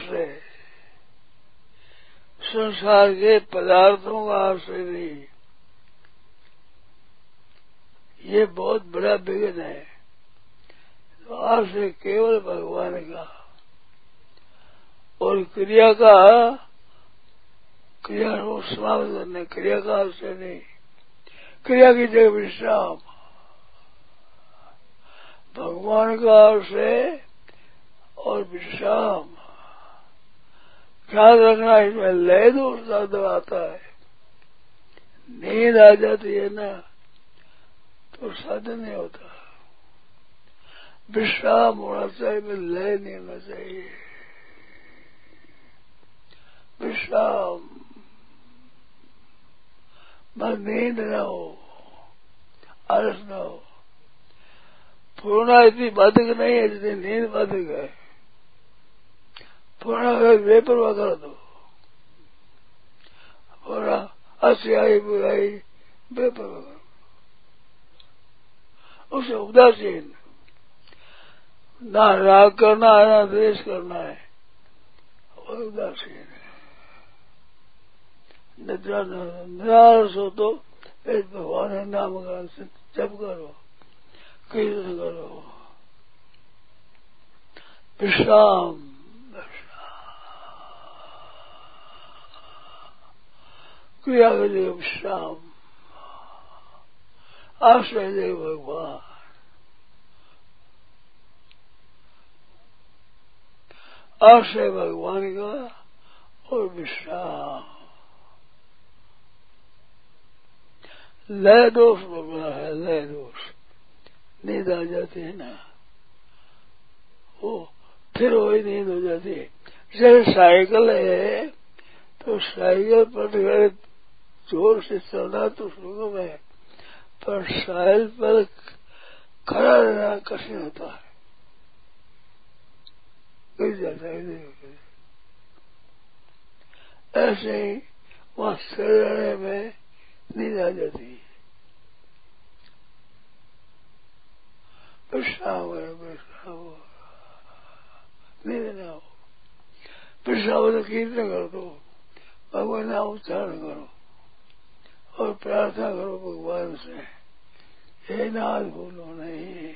आश्रय संसार के पदार्थों का आश्रय नहीं ये बहुत बड़ा विघ्न है। तो आश्रय केवल भगवान का। और क्रिया का, क्रिया को समाप्त करने, क्रिया का आश्रय नहीं। क्रिया की जगह विश्राम। भगवान का आश्रय और विश्राम। ख्याल रखना, इसमें लय दोष ज़्यादा आता है। नींद आ जाती है ना तो साधन नहीं होता। विश्राम होना चाहिए लय नहीं होना चाहिए। विश्राम। बस नींद न हो, आलस न हो। पूर्णा इतनी बाधक नहीं है जितनी नींद बाधक है। पूर्णा बेपरवाह कर दो पूरा अच्छी आई बुराई बेपरवाह करो उसे उदासीन ना राग करना है, ना द्वेष करना है। वो उदासीन है। निराश हो तो इस भगवान है, नाम का जप करो, कीर्तन करो। विश्राम। क्रिया करिए विश्राम आश्रय दे भगवान आश्रय भगवान का और विश्राम लय दोष बोला है लय दोष नींद आ जाती है ना वो फिर वही नींद हो जाती है जैसे साइकिल है तो साइकिल पर ज़ोर से चलना तो शुरू में पर साइकिल पर खड़ा रहना कठिन होता है। गिर जाता है ऐसे ही वहाँ स्थिर रहने में नींद आ जाती है। विश्राम है विश्राम नींद ना हो। विश्राम तो कीर्तन कर दो। भगवान नाम उच्चारण करो। और प्रार्थना करो भगवान से, हे नाथ भूलो नहीं,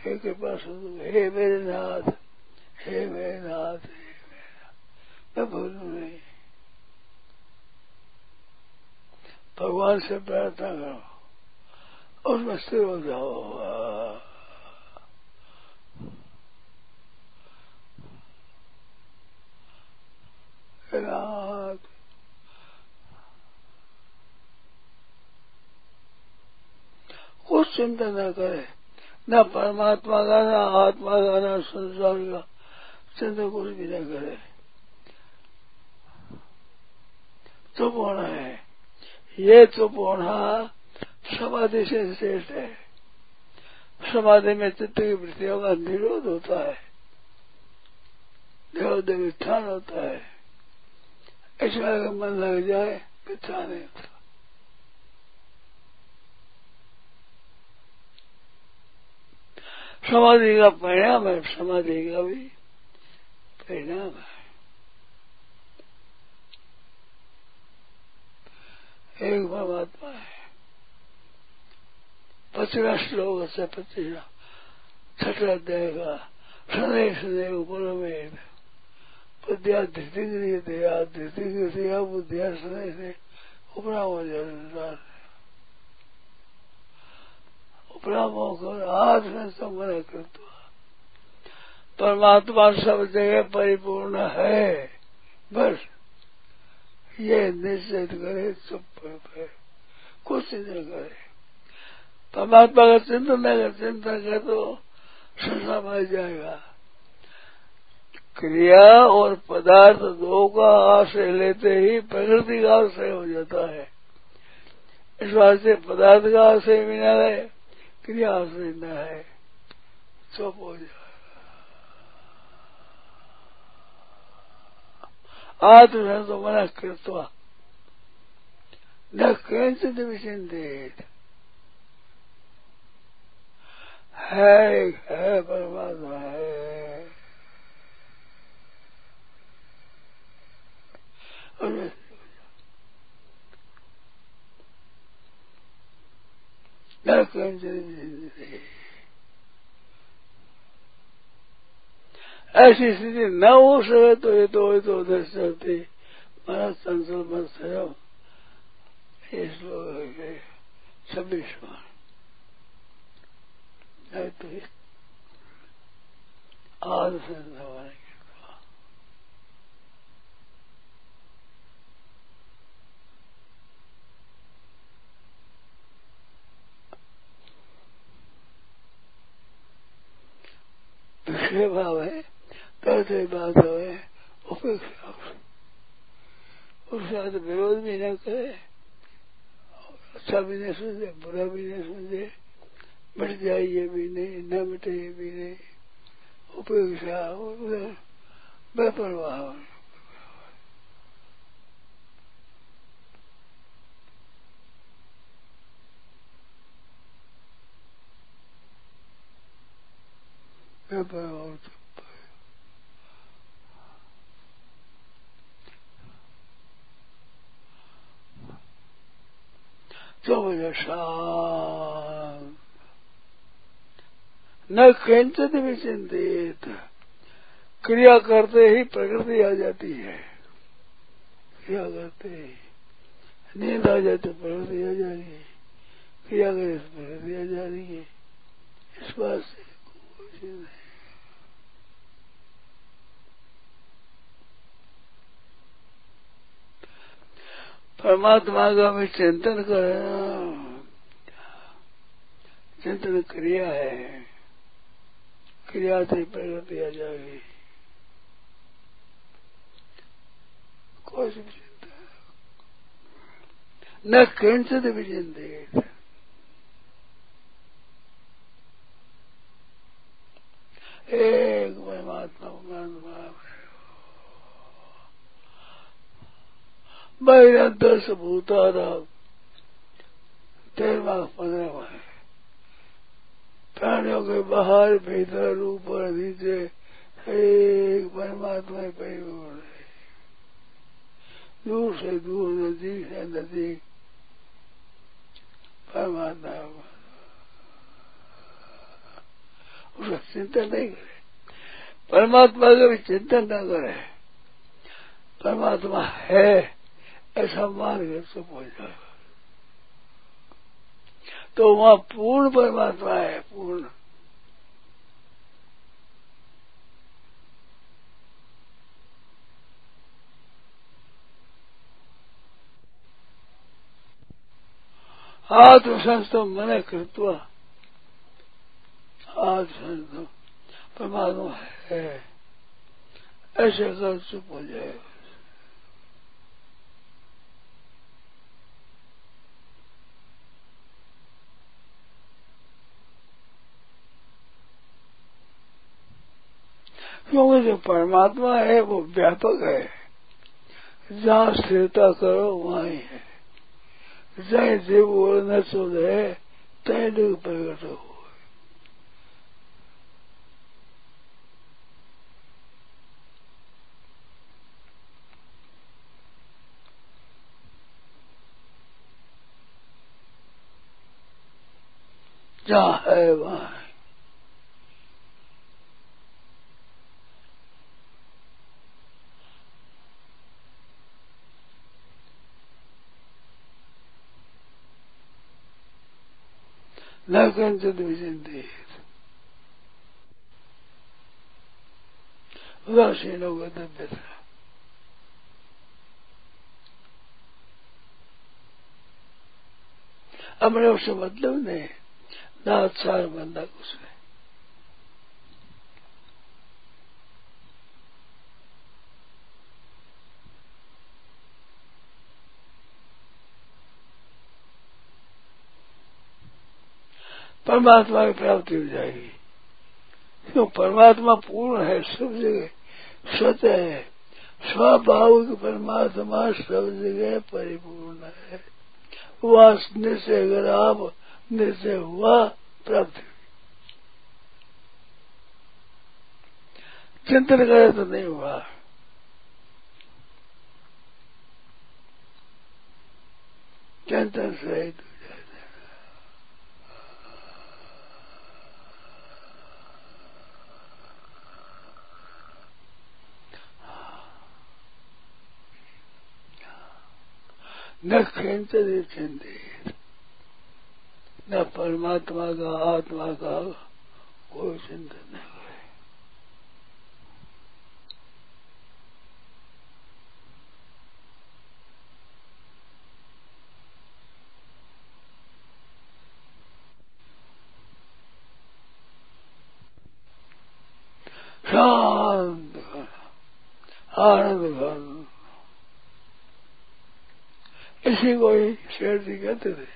हे कृपा सुधु हे मेरे नाथ, हे मेरे नाथ, हे मेरा मैं भूलू नहीं। भगवान से प्रार्थना करो उसमें स्थिर हो जाओ। नाथ चिंता न करे। न परमात्मा का, न आत्मा का, न संसार का। चिंता कुछ भी न करे। चुप होना है। ये चुप होना समाधि से श्रेष्ठ है। समाधि में चित्त की वृत्तियों का निरोध होता है। देव वित्थान होता है। ऐसा मन लग जाए नहीं होता। समाधि का परिणाम है, समाधि का भी परिणाम है। एक परमात्मा है। पचरा श्लोक से पचरा छठा अध्याय का सदैव सदैव में बुद्धिया दया धृतिगिरी बुद्धिया सदैव से उपरा हो जाए उपरा होकर हाथ में संबंध करता परमात्मा सब जगह परिपूर्ण है। बस, ये निश्चित करे चुप पे कुछ नहीं करे। परमात्मा का चिंतन कर चिंतन करे तो संसार मर जाएगा। क्रिया और पदार्थ दो का आश्रय लेते ही प्रकृति का आश्रय हो जाता है। इस वास्ते पदार्थ का आश्रय भी न है। क्रिया संहिता है। चुप हो जाए आत्मसंतो तो मना कृत्वा न कैंचित विचिंतित है है, परमात्मा है। उसमें ऐसी स्थिति न हो सके तो ये तो ये तो उधर चलते महाराज चंचल मत ये श्लोक है छब्बीस तो आध संसार विषय भाव है तरह बात है उपेक्षा उसके साथ विरोध भी न करे अच्छा भी नहीं समझे बुरा भी नहीं समझे मिट जाए ये भी नहीं, न मिटे ये भी नहीं। उपेक्षा बेपरवाह बेपरवाह चौदशान न किंचित भी चिंतित क्रिया करते ही प्रकृति आ जाती है। क्रिया करते ही नींद आ जाती तो प्रकृति आ जा रही है। क्रिया करे तो प्रकृति आ जा रही है। इस बात से कोई नहीं। परमात्मा का हमें चिंतन करना चिंतन क्रिया है। क्रिया से प्रगति आ जाएगी। कोई भी चिंता न किंचित भी चिंतित एक परमात्मा परमात्मा बहिरंतर से भूताराम तेरवा पंद्रहवा है। प्राणियों के बाहर भीतर ऊपर नीचे एक परमात्मा परिपूर्ण है दूर से दूर, नज़दीक से नज़दीक परमात्मा उसका चिंतन नहीं करे। परमात्मा का भी चिंतन न करे। परमात्मा है। ऐसा मान के चुप हो जाएगा तो वहाँ पूर्ण परमात्मा है, पूर्ण। आत्मसंस्थम मन कृत्वा, आत्मसंस्थम परमात्मा है। ऐसे कर चुप हो जाएगा। क्योंकि जो परमात्मा है, वो व्यापक है। जहाँ स्थिरता करो, वहाँ ही। जय जीव न सुध है, तय प्रकट हो। जहाँ है, वहाँ है न किंचित विचिंतित उदासीन का दिव्य था अपने उससे मतलब नहीं ना उत्साह बंदा कुछ नहीं परमात्मा की प्राप्ति हो जाएगी। क्यों? परमात्मा पूर्ण है, सब जगह स्वतः है। स्वाभाविक परमात्मा सब जगह परिपूर्ण है। वह निश्चय, अगर आप निश्चय हुआ, प्राप्ति चिंतन करे तो नहीं हुआ। चिंतन सहित न खिंचते चिंतित न परमात्मा का आत्मा का कोई चिंतन नहीं शांत आनंद घन इसी को ही शेर जी कहते थे।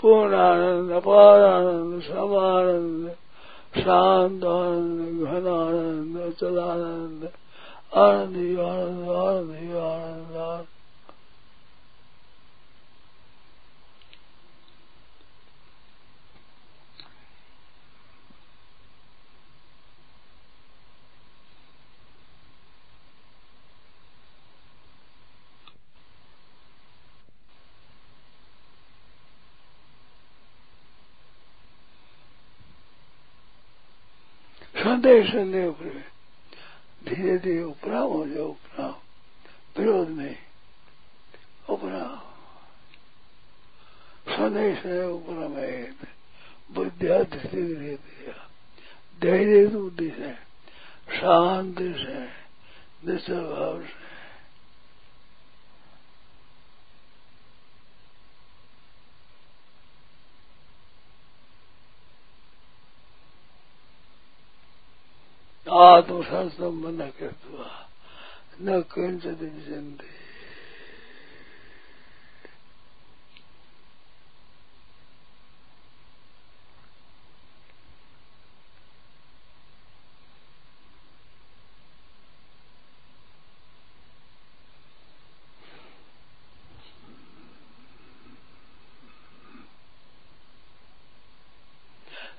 पूर्ण आनंद अपार आनंद समानंद, शांत आनंद घन आनंद अचल आनंद आनंद आनंद आनंद आनंद आनंद संदेह संदेह ऊपर धीरे धीरे उपराम हो जाओ उपराम विरोध में उपराम संदेश है उपराम है। बुद्धिया धीरे धैर्य बुद्धि से। शांति से। निश्चय भाव से। न कृत्वा न किंचित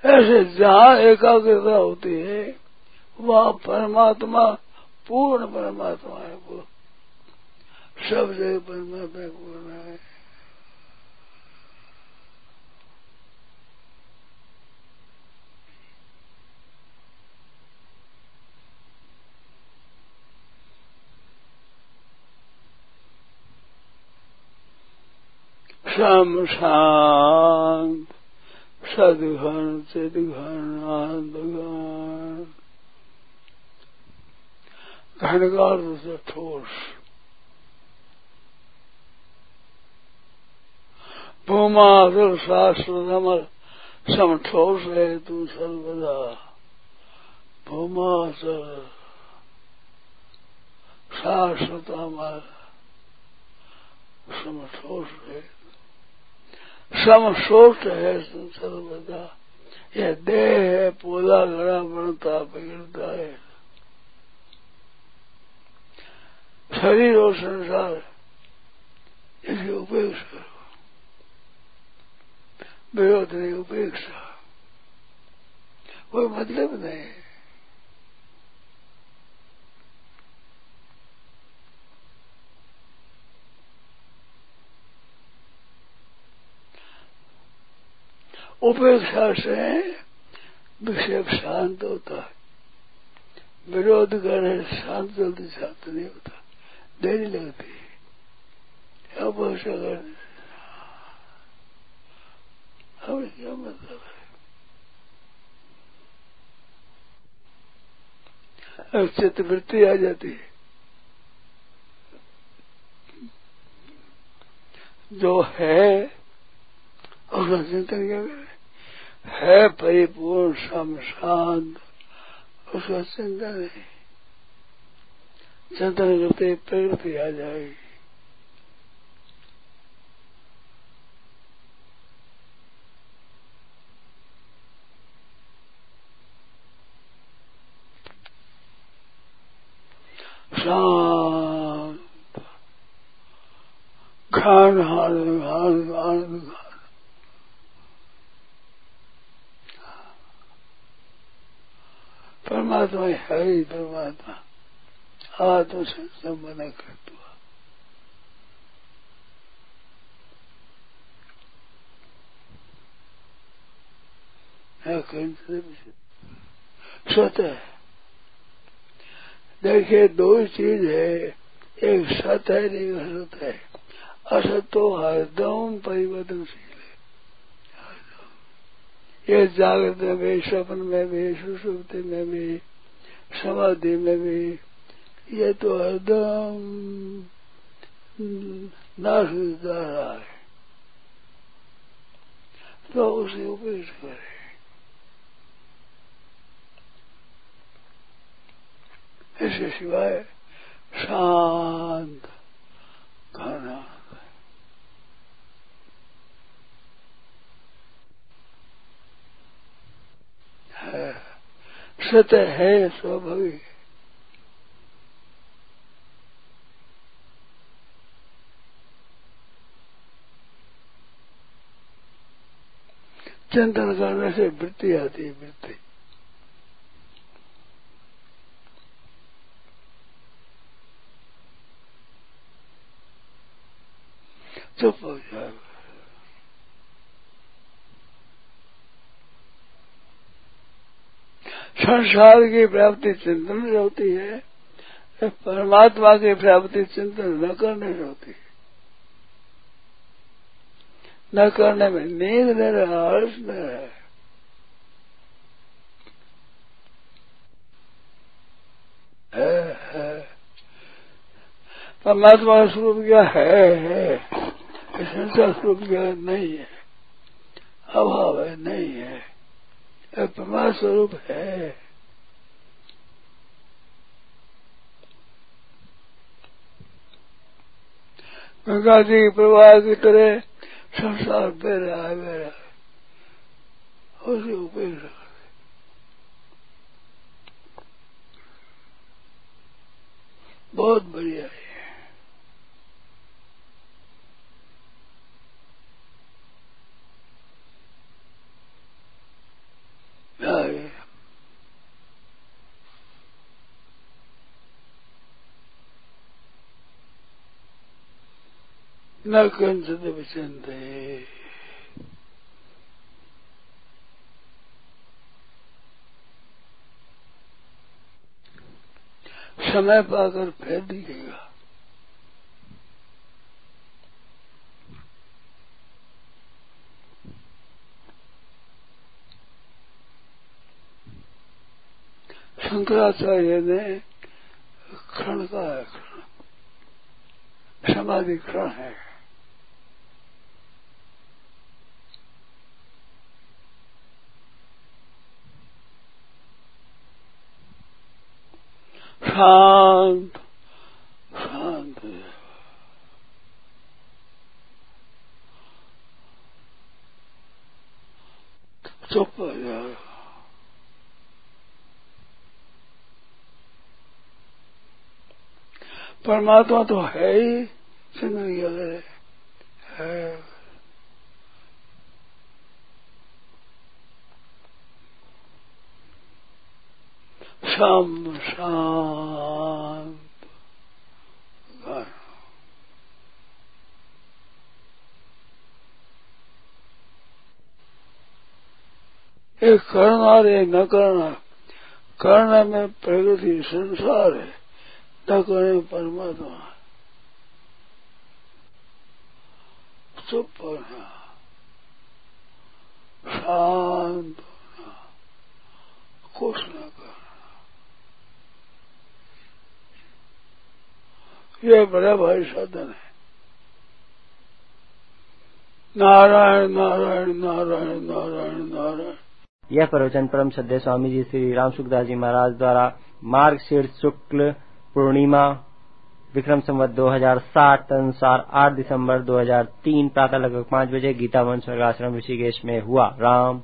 ऐसे जहाँ एकाग्रता होती है वह परमात्मा, पूर्ण परमात्मा है वो। सब जगह परमात्मा पूर्ण है। सम शांत सदघन चिदघन आनंद घन घनगार से ठोस भूमाधुर शास्त्र समर सम ठोस है तू सर्वदा भूमाचल शाश्वत अमर सम ठोस है सम है तू सर्वदा यह देह है पौधा घड़ा बनता बिगड़ता है शरीर और संसार इसकी उपेक्षा विरोध नहीं उपेक्षा कोई मतलब नहीं उपेक्षा से विषय शांत होता है विरोध करने शांत जल्दी शांत नहीं होता देरी लगती अब अगर हमें क्या मतलब है? अब आ जाती है। जो है उसका चिंतन क्या करे? है परिपूर्ण सम शांत उसका चिंतन है चिंतन करते प्रगति आ जाएगी। शांत। घान आनंद आनंद आनंद परमात्मा है ही परमात्मा। हाथों से सब मना कर दो स्वतः देखिए, दो चीज़ है। एक सत है एक असत है। असत तो हरदम परिवर्तनशील है। ये जागृत में भी, स्वप्न में भी, सुसुप्ति में भी, समाधि में भी ये तो हरदम नाश जा रहा है तो उसे उपयोग करे। इसके सिवाय शांत खाना है। सत्य है स्वाभाविक चिंतन करने से वृत्ति आती है, वृत्ति। चुप हो जाएगा संसार की प्राप्ति चिंतन से होती है, परमात्मा की प्राप्ति चिंतन न करने से होती है। न करने में नींद न रहा हर्ष न रहा परमात्मा स्वरूप क्या है है? संसार स्वरूप क्या नहीं है। अभाव है, नहीं है। परमात्मा स्वरूप है। गंगा जी प्रवाह की तरह संसार पे रहा है मेरा। उसे उपेक्षा बहुत बढ़िया है। न कंचन विचंते समय पाकर फेर दीजिएगा शंकराचार्य ने क्षण का है, क्षण। समाधि क्षण है। शांत शांत चुप हो जाए परमात्मा तो है ही ज़िंदगी है। शांत एक करना एक न करना करने में प्रगति संसार है, न करने परमात्मा चुप होना शांत होना। कुछ न करना ये बड़ा भारी साधन है। नारायण नारायण नारायण नारायण नारायण। यह प्रवचन परम सद्य स्वामी जी श्री राम सुखदास जी महाराज द्वारा मार्ग शीर्ष शुक्ल पूर्णिमा विक्रम संवत 2060 अनुसार 8 दिसंबर 2003 प्रातः लगभग पाँच बजे गीता मंच आश्रम ऋषिकेश में हुआ। राम